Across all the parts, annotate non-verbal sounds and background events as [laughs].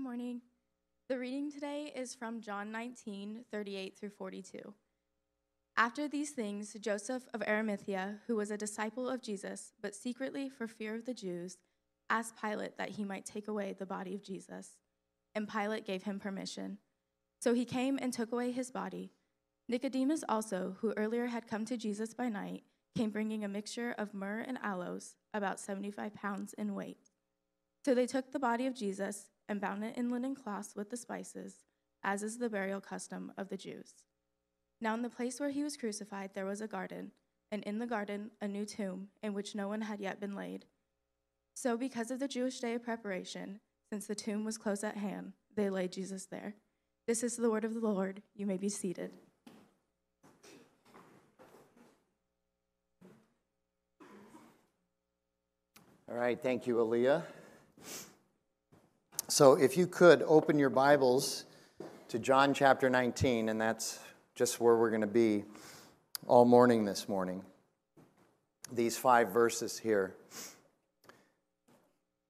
Good morning. The reading today is from John 19, 38 through 42. After these things, Joseph of Arimathea, who was a disciple of Jesus, but secretly for fear of the Jews, asked Pilate that he might take away the body of Jesus. And Pilate gave him permission. So he came and took away his body. Nicodemus also, who earlier had come to Jesus by night, came bringing a mixture of myrrh and aloes, about 75 pounds in weight. So they took the body of Jesus and bound it in linen cloths with the spices, as is the burial custom of the Jews. Now, in the place where he was crucified, there was a garden, and in the garden, a new tomb, in which no one had yet been laid. So, because of the Jewish day of preparation, since the tomb was close at hand, they laid Jesus there. This is the word of the Lord. You may be seated. All right, thank you, Aaliyah. So, if you could open your Bibles to John chapter 19, and that's just where we're going to be all morning this morning. These five verses here.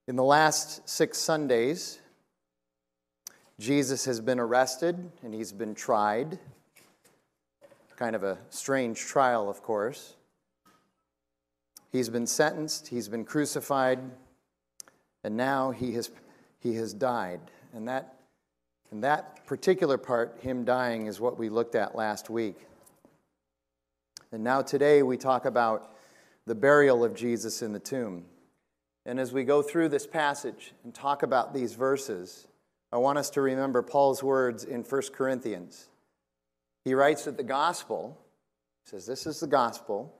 In the last six Sundays, Jesus has been arrested and he's been tried. Kind of a strange trial, of course. He's been sentenced, he's been crucified, and now he has, he has died. And that, and that particular part, him dying, is what we looked at last week. And now today we talk about the burial of Jesus in the tomb. And as we go through this passage and talk about these verses, I want us to remember Paul's words in 1 Corinthians. He writes that the gospel, he says, This is the gospel.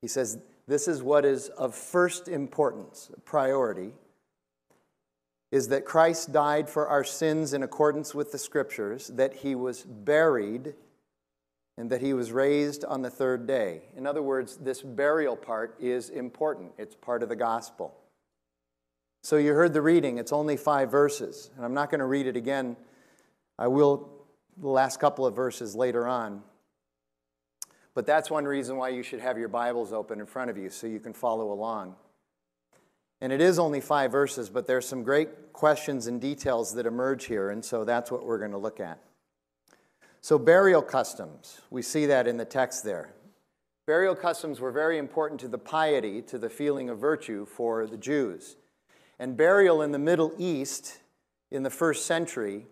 He says, this is what is of first importance, priority, is that Christ died for our sins in accordance with the scriptures, that he was buried, and that he was raised on the third day. In other words, this burial part is important, it's part of the gospel. So you heard the reading, it's only five verses, and I'm not going to read it again. I will the last couple of verses later on. But that's one reason why you should have your Bibles open in front of you so you can follow along. And it is only five verses, but there's some great questions and details that emerge here, and so that's what we're going to look at. So, burial customs, we see that in the text there. Burial customs were very important to the piety, to the feeling of virtue for the Jews. And burial in the Middle East in the first century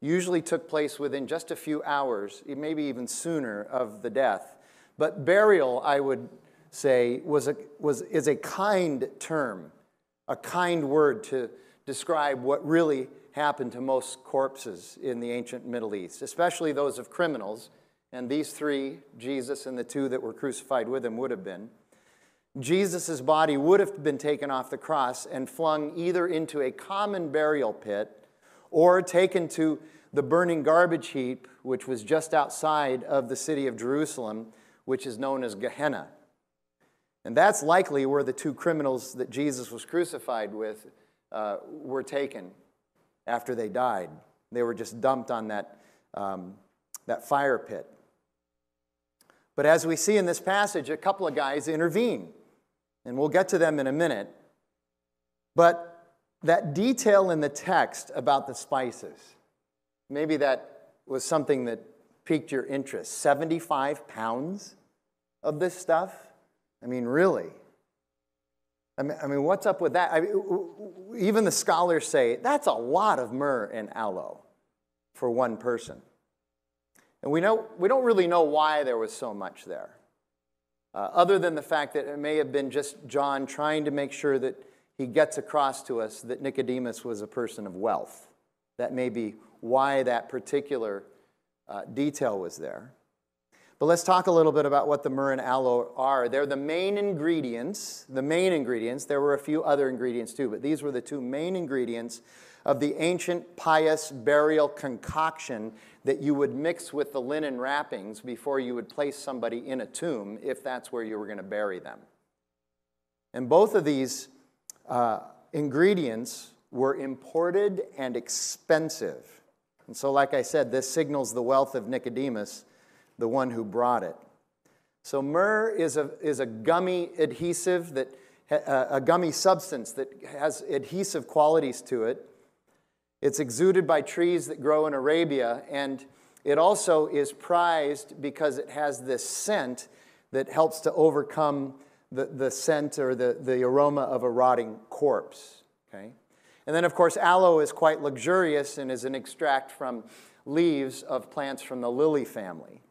usually took place within just a few hours, maybe even sooner, of the death. But burial, I would say, was a, was, is a kind term, a kind word to describe what really happened to most corpses in the ancient Middle East, especially those of criminals. And these three, Jesus and the two that were crucified with him, would have been. Jesus' body would have been taken off the cross and flung either into a common burial pit or taken to the burning garbage heap, which was just outside of the city of Jerusalem, which is known as Gehenna. And that's likely where the two criminals that Jesus was crucified with uh, were taken after they died. They were just dumped on that, um, that fire pit. But as we see in this passage, a couple of guys intervene, and we'll get to them in a minute. But that detail in the text about the spices, maybe that was something that piqued your interest 75 pounds of this stuff? I mean, really? I mean, I mean what's up with that? I mean, even the scholars say that's a lot of myrrh and aloe for one person. And we, know, we don't really know why there was so much there, uh, other than the fact that it may have been just John trying to make sure that he gets across to us that Nicodemus was a person of wealth. That may be why that particular uh, detail was there. But let's talk a little bit about what the myrrh and aloe are. They're the main ingredients, the main ingredients. There were a few other ingredients too, but these were the two main ingredients of the ancient pious burial concoction that you would mix with the linen wrappings before you would place somebody in a tomb if that's where you were going to bury them. And both of these uh, ingredients were imported and expensive. And so, like I said, this signals the wealth of Nicodemus, the one who brought it. So, myrrh is a, is a gummy adhesive that uh, a gummy substance that has adhesive qualities to it. It's exuded by trees that grow in Arabia, and it also is prized because it has this scent that helps to overcome the, the scent or the, the aroma of a rotting corpse. Okay? And then, of course, aloe is quite luxurious and is an extract from leaves of plants from the lily family.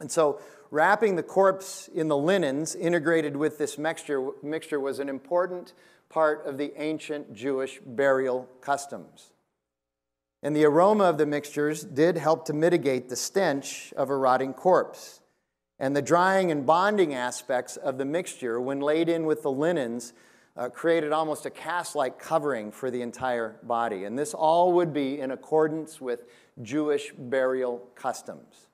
And so, wrapping the corpse in the linens integrated with this mixture, mixture was an important part of the ancient Jewish burial customs. And the aroma of the mixtures did help to mitigate the stench of a rotting corpse. And the drying and bonding aspects of the mixture, when laid in with the linens, uh, created almost a cast like covering for the entire body. And this all would be in accordance with Jewish burial customs.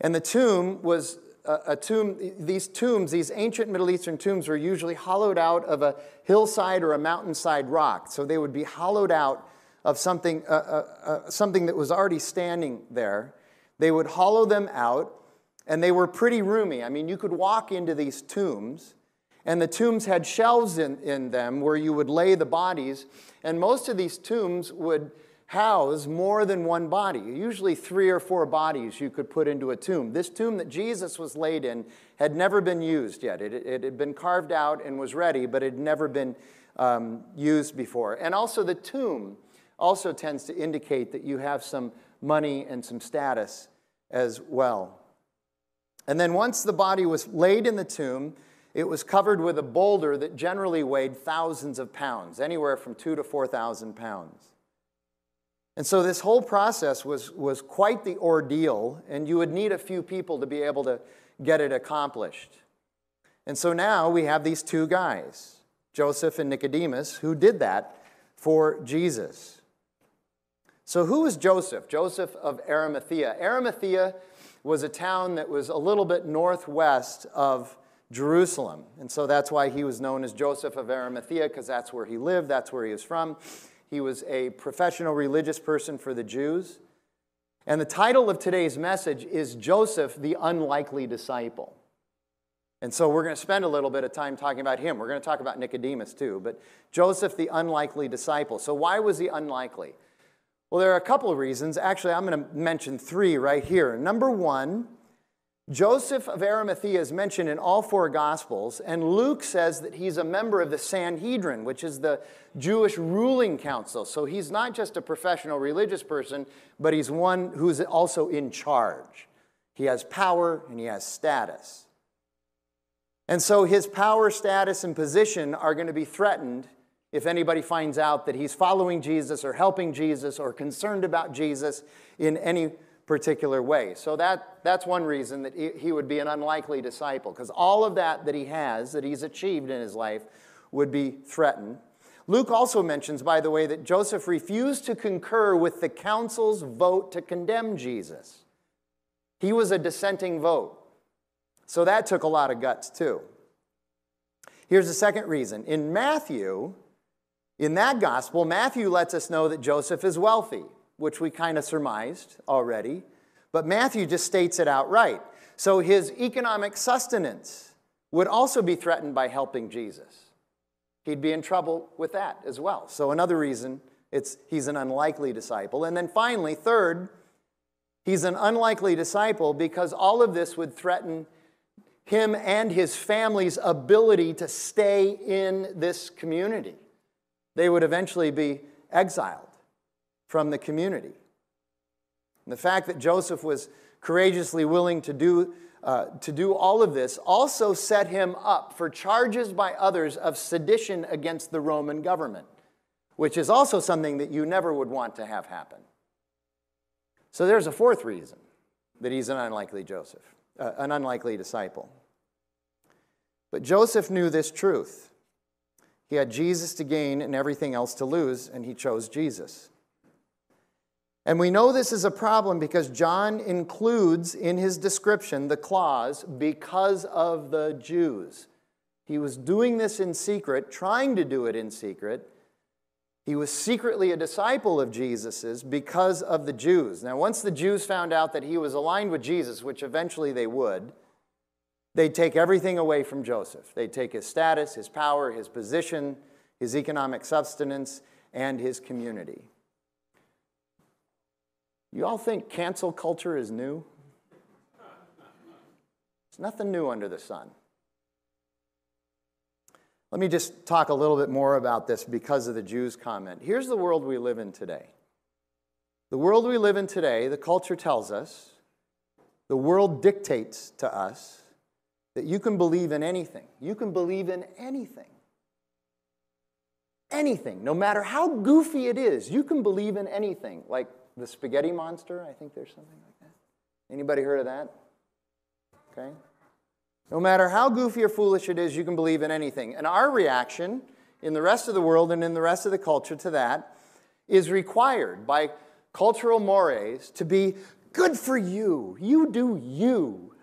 And the tomb was a, a, tomb, these tombs, these ancient Middle Eastern tombs, were usually hollowed out of a hillside or a mountainside rock. So they would be hollowed out of something, uh, uh, uh, something that was already standing there. They would hollow them out, and they were pretty roomy. I mean, you could walk into these tombs, and the tombs had shelves in, in them where you would lay the bodies, and most of these tombs would house more than one body. Usually, three or four bodies you could put into a tomb. This tomb that Jesus was laid in had never been used yet. It, it had been carved out and was ready, but it had never been um, used before. And also, the tomb also tends to indicate that you have some money and some status as well. And then, once the body was laid in the tomb, it was covered with a boulder that generally weighed thousands of pounds, anywhere from two to 4,000 pounds. And so this whole process was, was quite the ordeal, and you would need a few people to be able to get it accomplished. And so now we have these two guys, Joseph and Nicodemus, who did that for Jesus. So, who is Joseph? Joseph of Arimathea. Arimathea was a town that was a little bit northwest of Jerusalem. And so that's why he was known as Joseph of Arimathea, because that's where he lived, that's where he was from. He was a professional religious person for the Jews. And the title of today's message is Joseph, the Unlikely Disciple. And so we're going to spend a little bit of time talking about him. We're going to talk about Nicodemus too, but Joseph, the unlikely disciple. So, why was he unlikely? Well, there are a couple of reasons. Actually, I'm going to mention three right here. Number one, Joseph of Arimathea is mentioned in all four Gospels, and Luke says that he's a member of the Sanhedrin, which is the Jewish ruling council. So he's not just a professional religious person, but he's one who's also in charge. He has power and he has status. And so his power, status, and position are going to be threatened if anybody finds out that he's following Jesus or helping Jesus or concerned about Jesus in any particular way. So that, that's one reason that he would be an unlikely disciple, because all of that that he has, that he's achieved in his life, would be threatened. Luke also mentions, by the way, that Joseph refused to concur with the council's vote to condemn Jesus. He was a dissenting vote. So that took a lot of guts, too. Here's the second reason. In Matthew, in that gospel, Matthew lets us know that Joseph is wealthy which we kind of surmised already, but Matthew just states it outright. So his economic sustenance would also be threatened by helping Jesus. He'd be in trouble with that as well. So another reason it's he's an unlikely disciple. And then finally, third, he's an unlikely disciple because all of this would threaten him and his family's ability to stay in this community. They would eventually be exiled from the community. And the fact that Joseph was courageously willing to do, uh, to do all of this also set him up for charges by others of sedition against the Roman government, which is also something that you never would want to have happen. So there's a fourth reason that he's an unlikely Joseph, uh, an unlikely disciple. But Joseph knew this truth. He had Jesus to gain and everything else to lose, and he chose Jesus. And we know this is a problem because John includes in his description the clause, because of the Jews. He was doing this in secret, trying to do it in secret. He was secretly a disciple of Jesus's because of the Jews. Now, once the Jews found out that he was aligned with Jesus, which eventually they would, they'd take everything away from Joseph. They'd take his status, his power, his position, his economic substance, and his community. You all think cancel culture is new? It's nothing new under the sun. Let me just talk a little bit more about this because of the Jews comment. Here's the world we live in today. The world we live in today, the culture tells us, the world dictates to us that you can believe in anything. You can believe in anything. Anything, no matter how goofy it is, you can believe in anything. Like the spaghetti monster, I think there's something like that. Anybody heard of that? Okay. No matter how goofy or foolish it is, you can believe in anything. And our reaction in the rest of the world and in the rest of the culture to that is required by cultural mores to be good for you. You do you.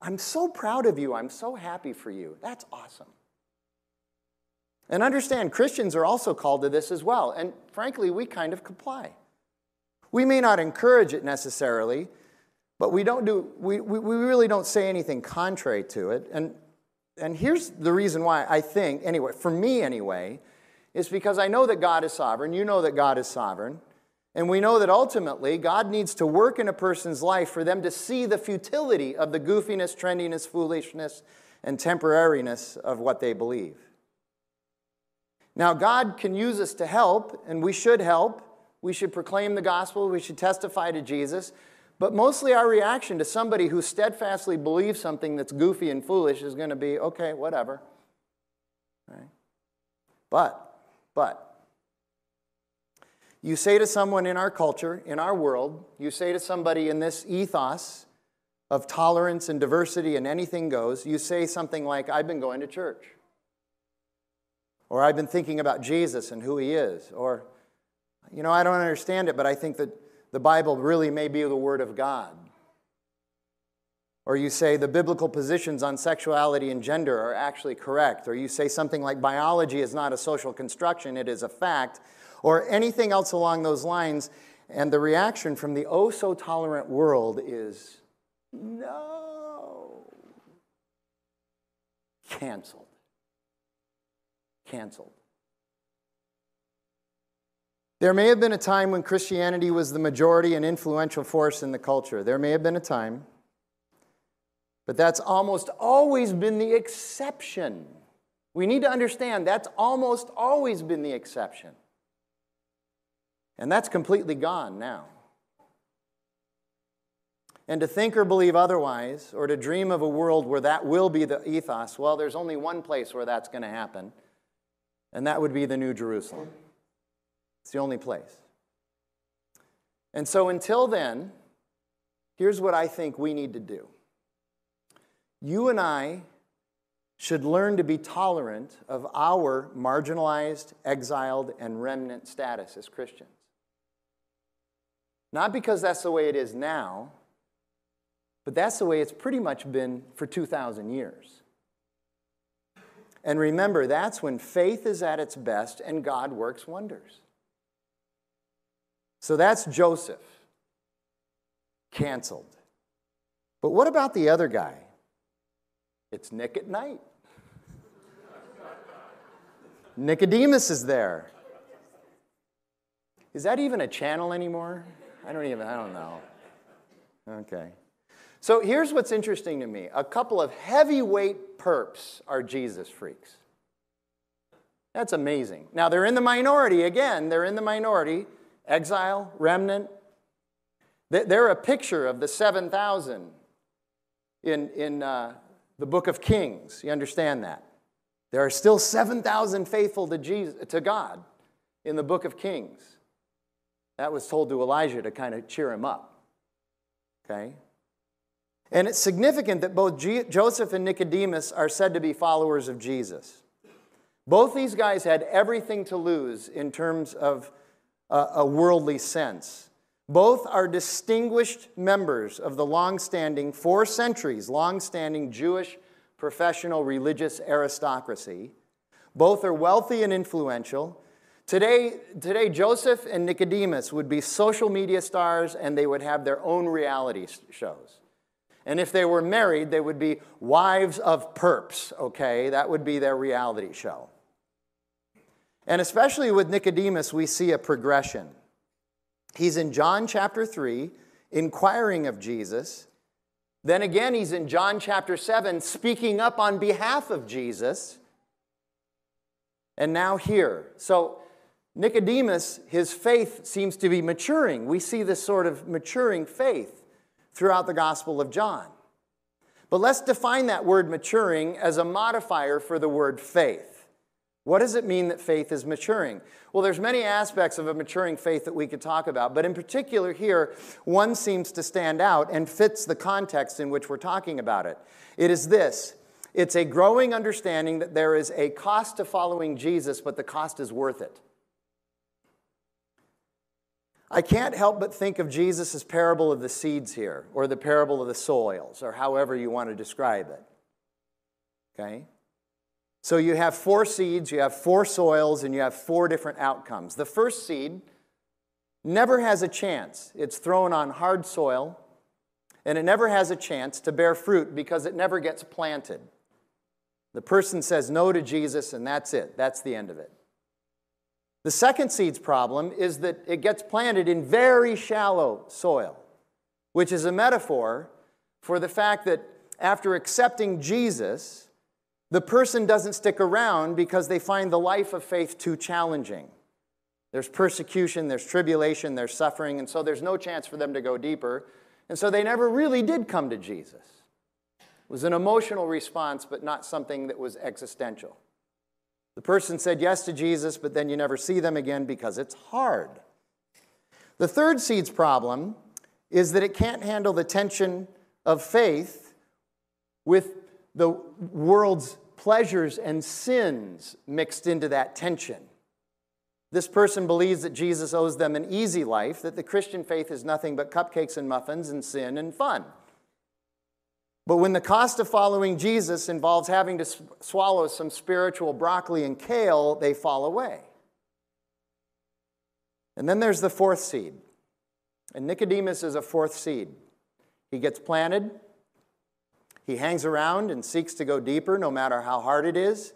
I'm so proud of you. I'm so happy for you. That's awesome. And understand, Christians are also called to this as well. And frankly, we kind of comply. We may not encourage it necessarily, but we don't do, we, we, we really don't say anything contrary to it. And, and here's the reason why I think, anyway, for me anyway, is because I know that God is sovereign. You know that God is sovereign. And we know that ultimately God needs to work in a person's life for them to see the futility of the goofiness, trendiness, foolishness, and temporariness of what they believe. Now, God can use us to help, and we should help. We should proclaim the gospel, we should testify to Jesus. But mostly our reaction to somebody who steadfastly believes something that's goofy and foolish is going to be, okay, whatever. Right? But, but, you say to someone in our culture, in our world, you say to somebody in this ethos of tolerance and diversity and anything goes, you say something like, I've been going to church. Or I've been thinking about Jesus and who he is. Or, you know, I don't understand it, but I think that the Bible really may be the Word of God. Or you say the biblical positions on sexuality and gender are actually correct. Or you say something like biology is not a social construction, it is a fact. Or anything else along those lines. And the reaction from the oh so tolerant world is no. Canceled. Canceled. There may have been a time when Christianity was the majority and influential force in the culture. There may have been a time. But that's almost always been the exception. We need to understand that's almost always been the exception. And that's completely gone now. And to think or believe otherwise, or to dream of a world where that will be the ethos, well, there's only one place where that's going to happen, and that would be the New Jerusalem. It's the only place. And so until then, here's what I think we need to do. You and I should learn to be tolerant of our marginalized, exiled, and remnant status as Christians. Not because that's the way it is now, but that's the way it's pretty much been for 2,000 years. And remember, that's when faith is at its best and God works wonders. So that's Joseph. Canceled. But what about the other guy? It's Nick at night. [laughs] Nicodemus is there. Is that even a channel anymore? I don't even, I don't know. Okay. So here's what's interesting to me a couple of heavyweight perps are Jesus freaks. That's amazing. Now, they're in the minority. Again, they're in the minority exile, remnant. They're a picture of the 7,000 in, in uh, the book of Kings. You understand that? There are still 7,000 faithful to, Jesus, to God in the book of Kings. That was told to Elijah to kind of cheer him up. Okay? And it's significant that both G- Joseph and Nicodemus are said to be followers of Jesus. Both these guys had everything to lose in terms of a worldly sense. Both are distinguished members of the long-standing, four centuries long-standing Jewish professional religious aristocracy. Both are wealthy and influential. Today, today, Joseph and Nicodemus would be social media stars and they would have their own reality shows. And if they were married, they would be wives of perps, okay? That would be their reality show. And especially with Nicodemus, we see a progression. He's in John chapter 3, inquiring of Jesus. Then again, he's in John chapter 7, speaking up on behalf of Jesus. And now here. So, Nicodemus, his faith seems to be maturing. We see this sort of maturing faith throughout the Gospel of John. But let's define that word maturing as a modifier for the word faith. What does it mean that faith is maturing? Well, there's many aspects of a maturing faith that we could talk about, but in particular here, one seems to stand out and fits the context in which we're talking about it. It is this it's a growing understanding that there is a cost to following Jesus, but the cost is worth it. I can't help but think of Jesus' parable of the seeds here, or the parable of the soils, or however you want to describe it. Okay? So you have four seeds, you have four soils, and you have four different outcomes. The first seed never has a chance. It's thrown on hard soil, and it never has a chance to bear fruit because it never gets planted. The person says no to Jesus, and that's it. That's the end of it. The second seed's problem is that it gets planted in very shallow soil, which is a metaphor for the fact that after accepting Jesus, the person doesn't stick around because they find the life of faith too challenging. There's persecution, there's tribulation, there's suffering, and so there's no chance for them to go deeper. And so they never really did come to Jesus. It was an emotional response, but not something that was existential. The person said yes to Jesus, but then you never see them again because it's hard. The third seed's problem is that it can't handle the tension of faith with the world's pleasures and sins mixed into that tension. This person believes that Jesus owes them an easy life, that the Christian faith is nothing but cupcakes and muffins and sin and fun. But when the cost of following Jesus involves having to swallow some spiritual broccoli and kale, they fall away. And then there's the fourth seed. And Nicodemus is a fourth seed. He gets planted, he hangs around and seeks to go deeper no matter how hard it is.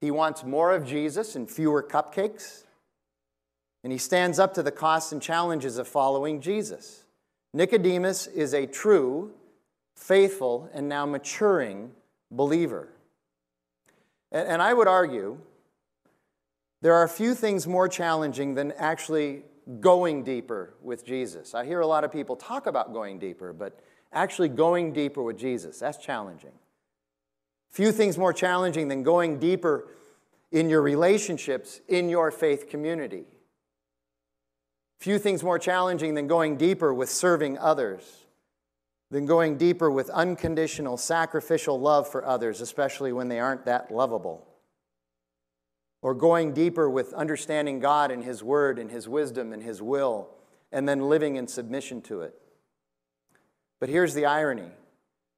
He wants more of Jesus and fewer cupcakes. And he stands up to the costs and challenges of following Jesus. Nicodemus is a true faithful, and now maturing believer. And, I would argue there are few things more challenging than actually going deeper with Jesus. I hear a lot of people talk about going deeper, but actually going deeper with Jesus, that's challenging. Few things more challenging than going deeper in your relationships in your faith community. Few things more challenging than going deeper with serving others than going deeper with unconditional sacrificial love for others, especially when they aren't that lovable. Or going deeper with understanding God and His Word and His wisdom and His will, and then living in submission to it. But here's the irony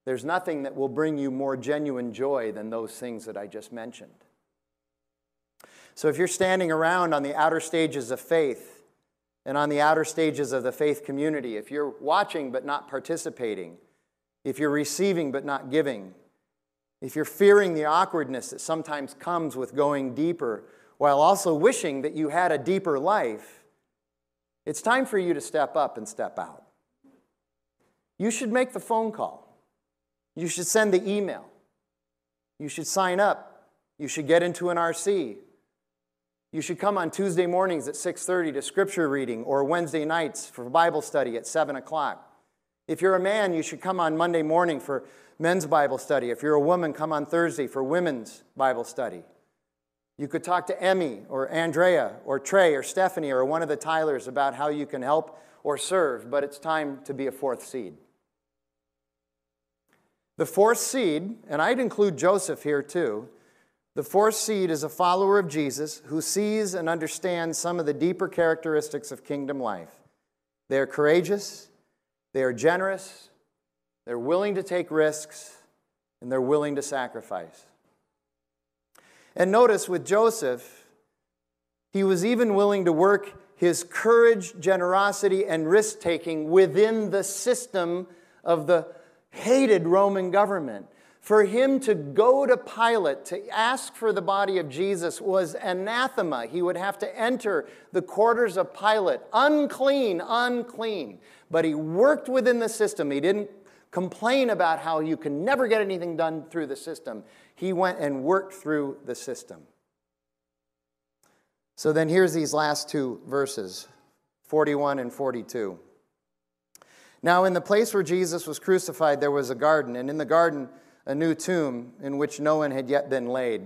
there's nothing that will bring you more genuine joy than those things that I just mentioned. So if you're standing around on the outer stages of faith, and on the outer stages of the faith community, if you're watching but not participating, if you're receiving but not giving, if you're fearing the awkwardness that sometimes comes with going deeper while also wishing that you had a deeper life, it's time for you to step up and step out. You should make the phone call. You should send the email. You should sign up. You should get into an RC. You should come on Tuesday mornings at 6:30 to scripture reading or Wednesday nights for Bible study at 7 o'clock. If you're a man, you should come on Monday morning for men's Bible study. If you're a woman, come on Thursday for women's Bible study. You could talk to Emmy or Andrea or Trey or Stephanie or one of the Tylers about how you can help or serve, but it's time to be a fourth seed. The fourth seed, and I'd include Joseph here too, the fourth seed is a follower of Jesus who sees and understands some of the deeper characteristics of kingdom life. They are courageous, they are generous, they're willing to take risks, and they're willing to sacrifice. And notice with Joseph, he was even willing to work his courage, generosity, and risk taking within the system of the hated Roman government. For him to go to Pilate to ask for the body of Jesus was anathema. He would have to enter the quarters of Pilate, unclean, unclean. But he worked within the system. He didn't complain about how you can never get anything done through the system. He went and worked through the system. So then here's these last two verses 41 and 42. Now, in the place where Jesus was crucified, there was a garden, and in the garden, a new tomb in which no one had yet been laid.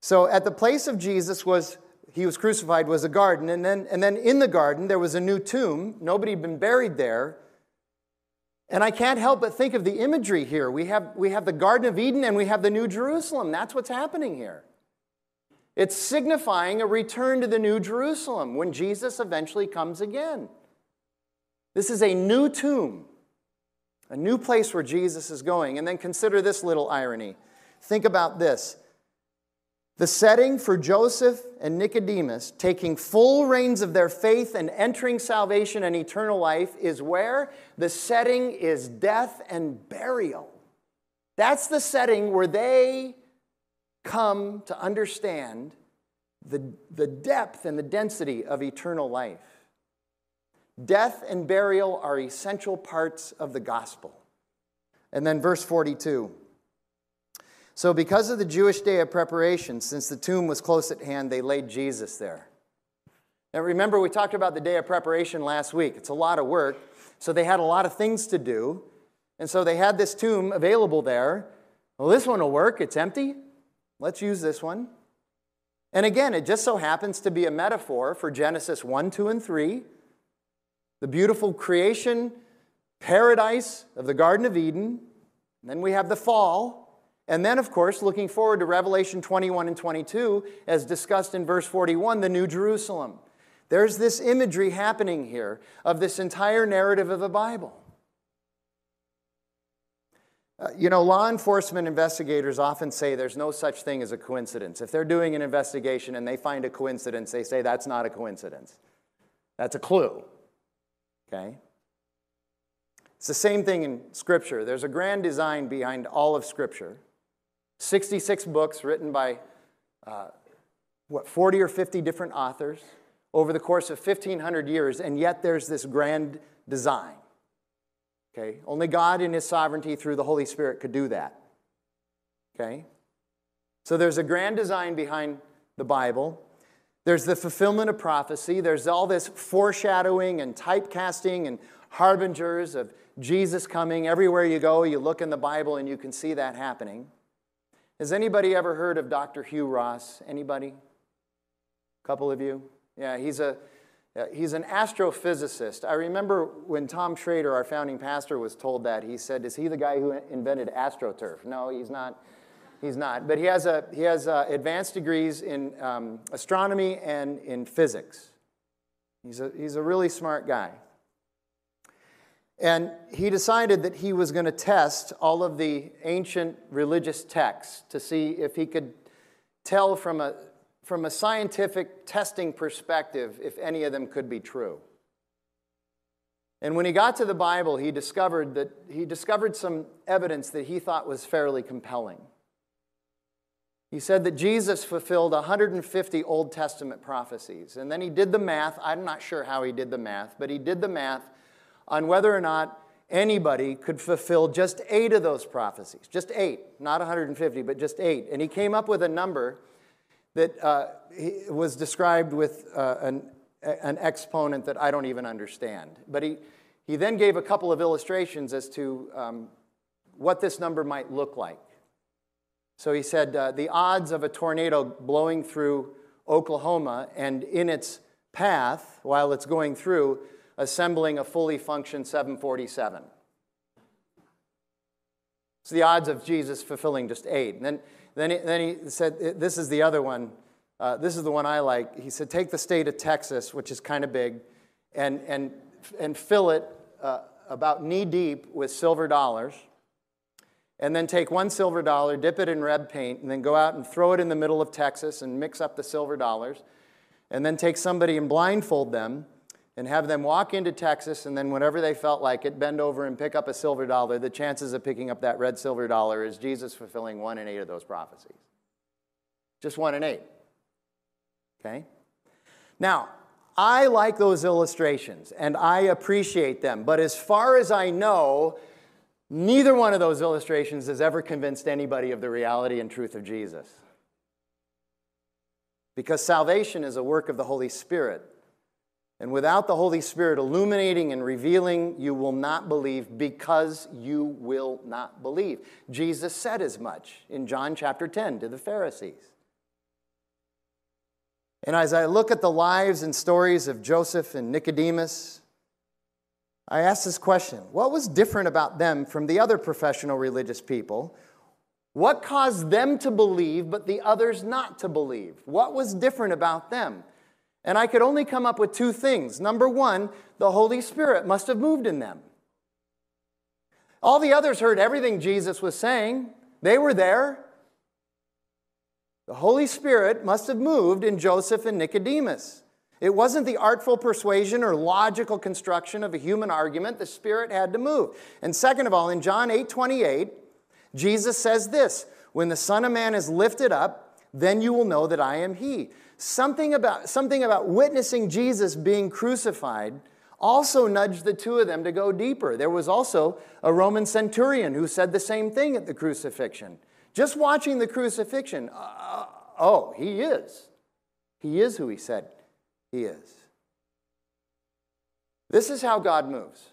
So, at the place of Jesus was he was crucified was a garden, and then, and then in the garden there was a new tomb. Nobody had been buried there. And I can't help but think of the imagery here. We have, we have the Garden of Eden and we have the New Jerusalem. That's what's happening here. It's signifying a return to the New Jerusalem when Jesus eventually comes again. This is a new tomb, a new place where Jesus is going. And then consider this little irony. Think about this. The setting for Joseph and Nicodemus taking full reins of their faith and entering salvation and eternal life is where? The setting is death and burial. That's the setting where they come to understand the, the depth and the density of eternal life. Death and burial are essential parts of the gospel. And then verse 42. So, because of the Jewish day of preparation, since the tomb was close at hand, they laid Jesus there. Now, remember, we talked about the day of preparation last week. It's a lot of work. So, they had a lot of things to do. And so, they had this tomb available there. Well, this one will work. It's empty. Let's use this one. And again, it just so happens to be a metaphor for Genesis 1, 2, and 3, the beautiful creation paradise of the Garden of Eden. Then we have the fall. And then, of course, looking forward to Revelation 21 and 22, as discussed in verse 41, the New Jerusalem. There's this imagery happening here of this entire narrative of the Bible. Uh, you know, law enforcement investigators often say there's no such thing as a coincidence. If they're doing an investigation and they find a coincidence, they say that's not a coincidence. That's a clue. Okay? It's the same thing in Scripture. There's a grand design behind all of Scripture. 66 books written by, uh, what, 40 or 50 different authors over the course of 1,500 years, and yet there's this grand design. Okay? Only God in His sovereignty through the Holy Spirit could do that. Okay? So there's a grand design behind the Bible. There's the fulfillment of prophecy. There's all this foreshadowing and typecasting and harbingers of Jesus coming. Everywhere you go, you look in the Bible and you can see that happening. Has anybody ever heard of Dr. Hugh Ross? Anybody? A couple of you? Yeah, he's a he's an astrophysicist. I remember when Tom Schrader, our founding pastor, was told that, he said, Is he the guy who invented AstroTurf? No, he's not. He's not. But he has, a, he has uh, advanced degrees in um, astronomy and in physics. He's a, he's a really smart guy. And he decided that he was going to test all of the ancient religious texts to see if he could tell from a, from a scientific testing perspective if any of them could be true. And when he got to the Bible, he discovered that he discovered some evidence that he thought was fairly compelling. He said that Jesus fulfilled 150 Old Testament prophecies. And then he did the math. I'm not sure how he did the math, but he did the math on whether or not anybody could fulfill just eight of those prophecies. Just eight, not 150, but just eight. And he came up with a number that uh, was described with uh, an, an exponent that I don't even understand. But he, he then gave a couple of illustrations as to um, what this number might look like. So he said uh, the odds of a tornado blowing through Oklahoma and in its path while it's going through assembling a fully functioned 747. It's the odds of Jesus fulfilling just eight. And then, then, he, then he said, This is the other one. Uh, this is the one I like. He said, Take the state of Texas, which is kind of big, and, and, and fill it uh, about knee deep with silver dollars. And then take one silver dollar, dip it in red paint, and then go out and throw it in the middle of Texas and mix up the silver dollars. And then take somebody and blindfold them and have them walk into Texas and then, whenever they felt like it, bend over and pick up a silver dollar, the chances of picking up that red silver dollar is Jesus fulfilling one in eight of those prophecies. Just one in eight. Okay? Now, I like those illustrations and I appreciate them, but as far as I know, neither one of those illustrations has ever convinced anybody of the reality and truth of Jesus. Because salvation is a work of the Holy Spirit. And without the Holy Spirit illuminating and revealing, you will not believe because you will not believe. Jesus said as much in John chapter 10 to the Pharisees. And as I look at the lives and stories of Joseph and Nicodemus, I asked this question What was different about them from the other professional religious people? What caused them to believe but the others not to believe? What was different about them? And I could only come up with two things. Number one, the Holy Spirit must have moved in them. All the others heard everything Jesus was saying, they were there. The Holy Spirit must have moved in Joseph and Nicodemus. It wasn't the artful persuasion or logical construction of a human argument. The Spirit had to move. And second of all, in John 8 28, Jesus says this When the Son of Man is lifted up, then you will know that I am He. Something about, something about witnessing Jesus being crucified also nudged the two of them to go deeper. There was also a Roman centurion who said the same thing at the crucifixion. Just watching the crucifixion, uh, oh, he is. He is who he said he is. This is how God moves.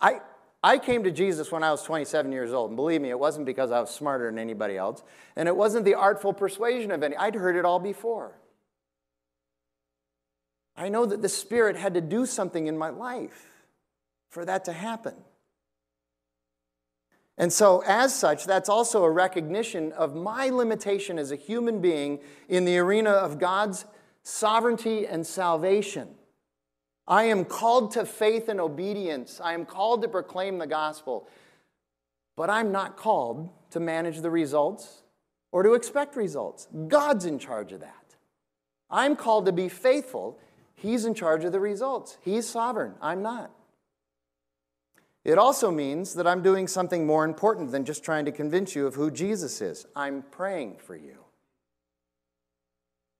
I, I came to Jesus when I was 27 years old, and believe me, it wasn't because I was smarter than anybody else, and it wasn't the artful persuasion of any. I'd heard it all before. I know that the Spirit had to do something in my life for that to happen. And so, as such, that's also a recognition of my limitation as a human being in the arena of God's sovereignty and salvation. I am called to faith and obedience. I am called to proclaim the gospel. But I'm not called to manage the results or to expect results. God's in charge of that. I'm called to be faithful. He's in charge of the results. He's sovereign. I'm not. It also means that I'm doing something more important than just trying to convince you of who Jesus is. I'm praying for you.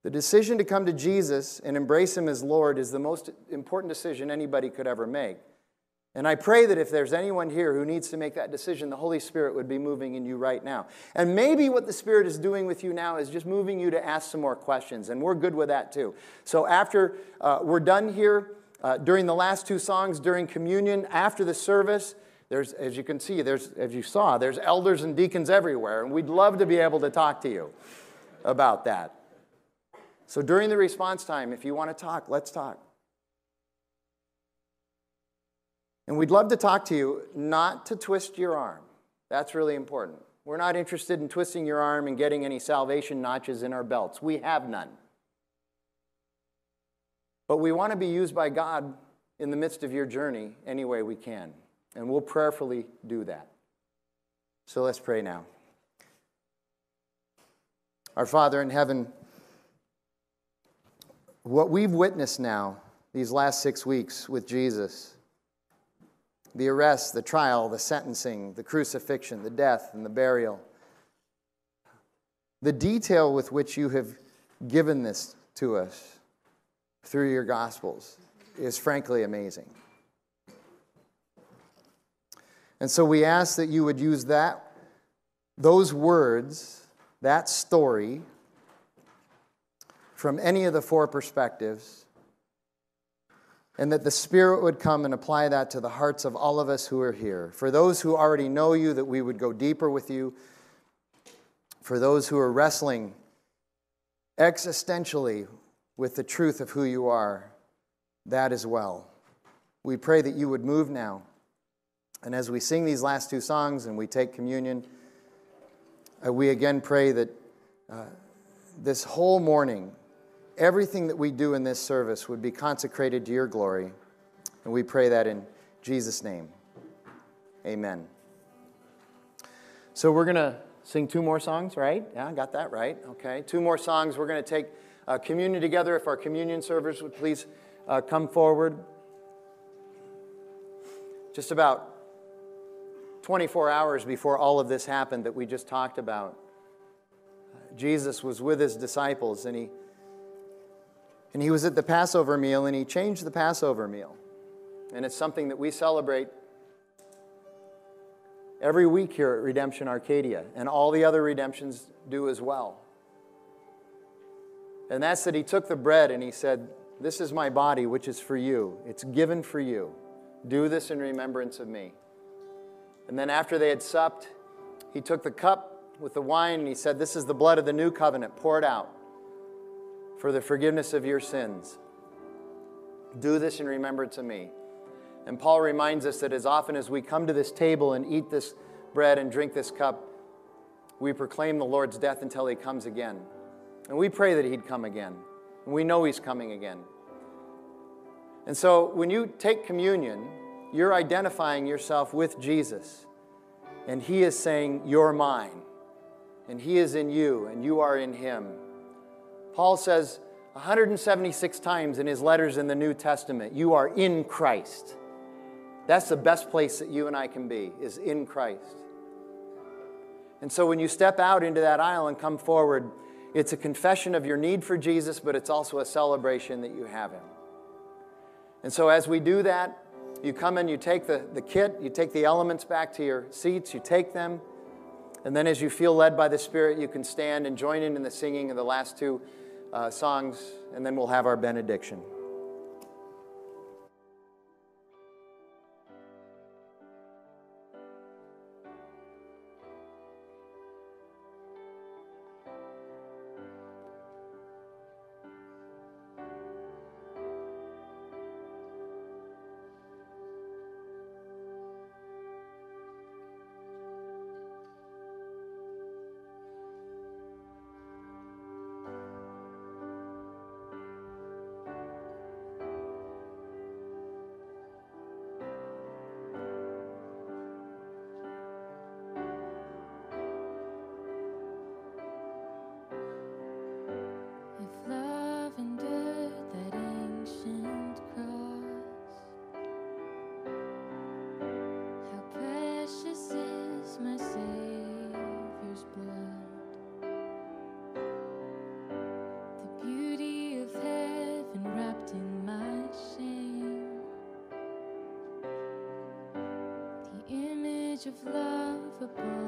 The decision to come to Jesus and embrace Him as Lord is the most important decision anybody could ever make. And I pray that if there's anyone here who needs to make that decision, the Holy Spirit would be moving in you right now. And maybe what the Spirit is doing with you now is just moving you to ask some more questions, and we're good with that too. So after uh, we're done here, uh, during the last two songs, during communion, after the service, there's, as you can see, there's, as you saw, there's elders and deacons everywhere, and we'd love to be able to talk to you about that. So during the response time, if you want to talk, let's talk. And we'd love to talk to you, not to twist your arm. That's really important. We're not interested in twisting your arm and getting any salvation notches in our belts. We have none. But we want to be used by God in the midst of your journey any way we can. And we'll prayerfully do that. So let's pray now. Our Father in heaven, what we've witnessed now, these last six weeks with Jesus, the arrest, the trial, the sentencing, the crucifixion, the death, and the burial, the detail with which you have given this to us through your Gospels is frankly amazing. And so we ask that you would use that, those words, that story, from any of the four perspectives, and that the Spirit would come and apply that to the hearts of all of us who are here. For those who already know you, that we would go deeper with you. For those who are wrestling existentially with the truth of who you are, that as well. We pray that you would move now. And as we sing these last two songs and we take communion, uh, we again pray that uh, this whole morning everything that we do in this service would be consecrated to your glory. And we pray that in Jesus' name. Amen. So we're going to sing two more songs, right? Yeah, I got that right. Okay. Two more songs. We're going to take uh, communion together. If our communion servers would please uh, come forward. Just about 24 hours before all of this happened that we just talked about, Jesus was with his disciples and he, and he was at the Passover meal and he changed the Passover meal. And it's something that we celebrate every week here at Redemption Arcadia, and all the other redemptions do as well. And that's that he took the bread and he said, This is my body, which is for you. It's given for you. Do this in remembrance of me. And then after they had supped, he took the cup with the wine and he said, This is the blood of the new covenant poured out for the forgiveness of your sins. Do this in remembrance of me. And Paul reminds us that as often as we come to this table and eat this bread and drink this cup, we proclaim the Lord's death until he comes again. And we pray that he'd come again. And we know he's coming again. And so when you take communion, you're identifying yourself with Jesus. And he is saying, You're mine. And he is in you, and you are in him. Paul says 176 times in his letters in the New Testament, You are in Christ. That's the best place that you and I can be, is in Christ. And so when you step out into that aisle and come forward, it's a confession of your need for Jesus, but it's also a celebration that you have Him. And so as we do that, you come and you take the, the kit, you take the elements back to your seats, you take them, and then as you feel led by the Spirit, you can stand and join in in the singing of the last two uh, songs, and then we'll have our benediction. Of love upon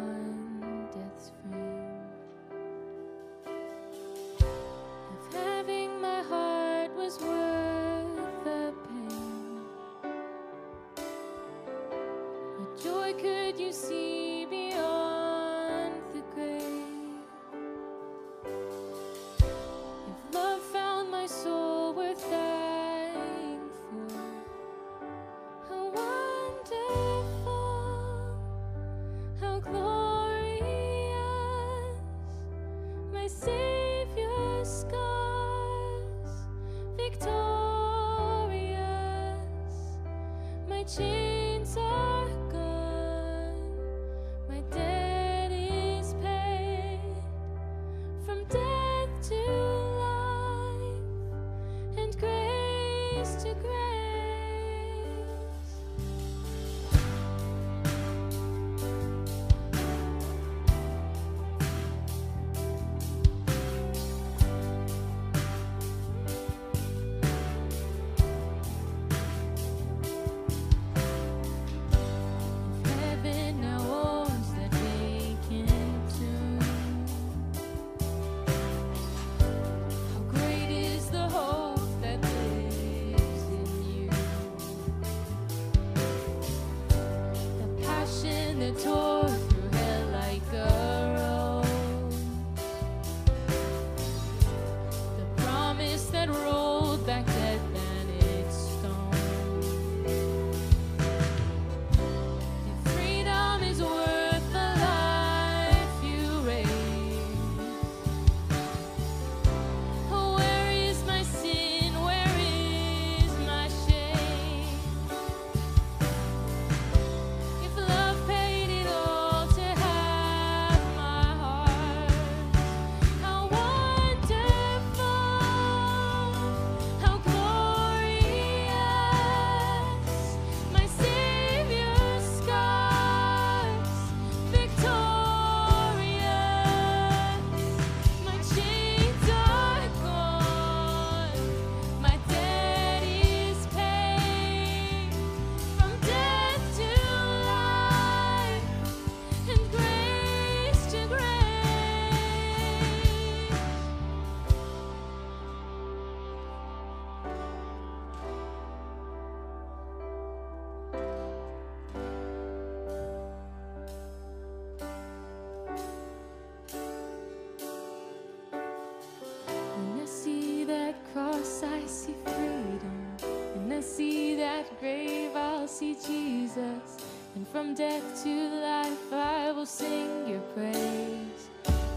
see Jesus. And from death to life, I will sing your praise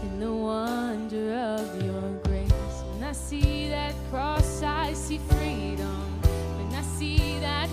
in the wonder of your grace. When I see that cross, I see freedom. When I see that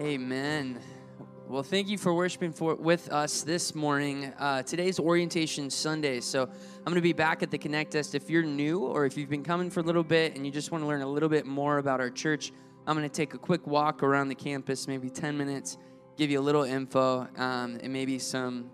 Amen. Well, thank you for worshiping for, with us this morning. Uh, today's Orientation Sunday, so I'm going to be back at the Connect Desk. If you're new or if you've been coming for a little bit and you just want to learn a little bit more about our church, I'm going to take a quick walk around the campus, maybe 10 minutes, give you a little info um, and maybe some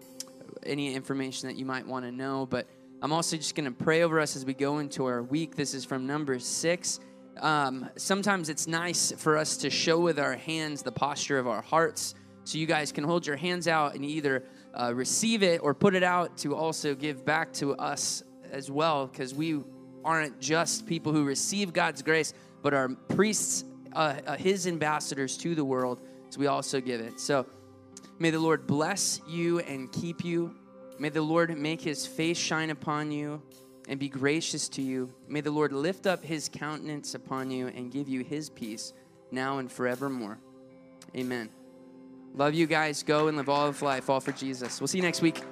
any information that you might want to know. But I'm also just going to pray over us as we go into our week. This is from number six. Um, sometimes it's nice for us to show with our hands the posture of our hearts. So you guys can hold your hands out and either uh, receive it or put it out to also give back to us as well, because we aren't just people who receive God's grace, but are priests, uh, uh, His ambassadors to the world. So we also give it. So may the Lord bless you and keep you. May the Lord make His face shine upon you and be gracious to you. May the Lord lift up his countenance upon you and give you his peace now and forevermore. Amen. Love you guys. Go and live all of life, all for Jesus. We'll see you next week.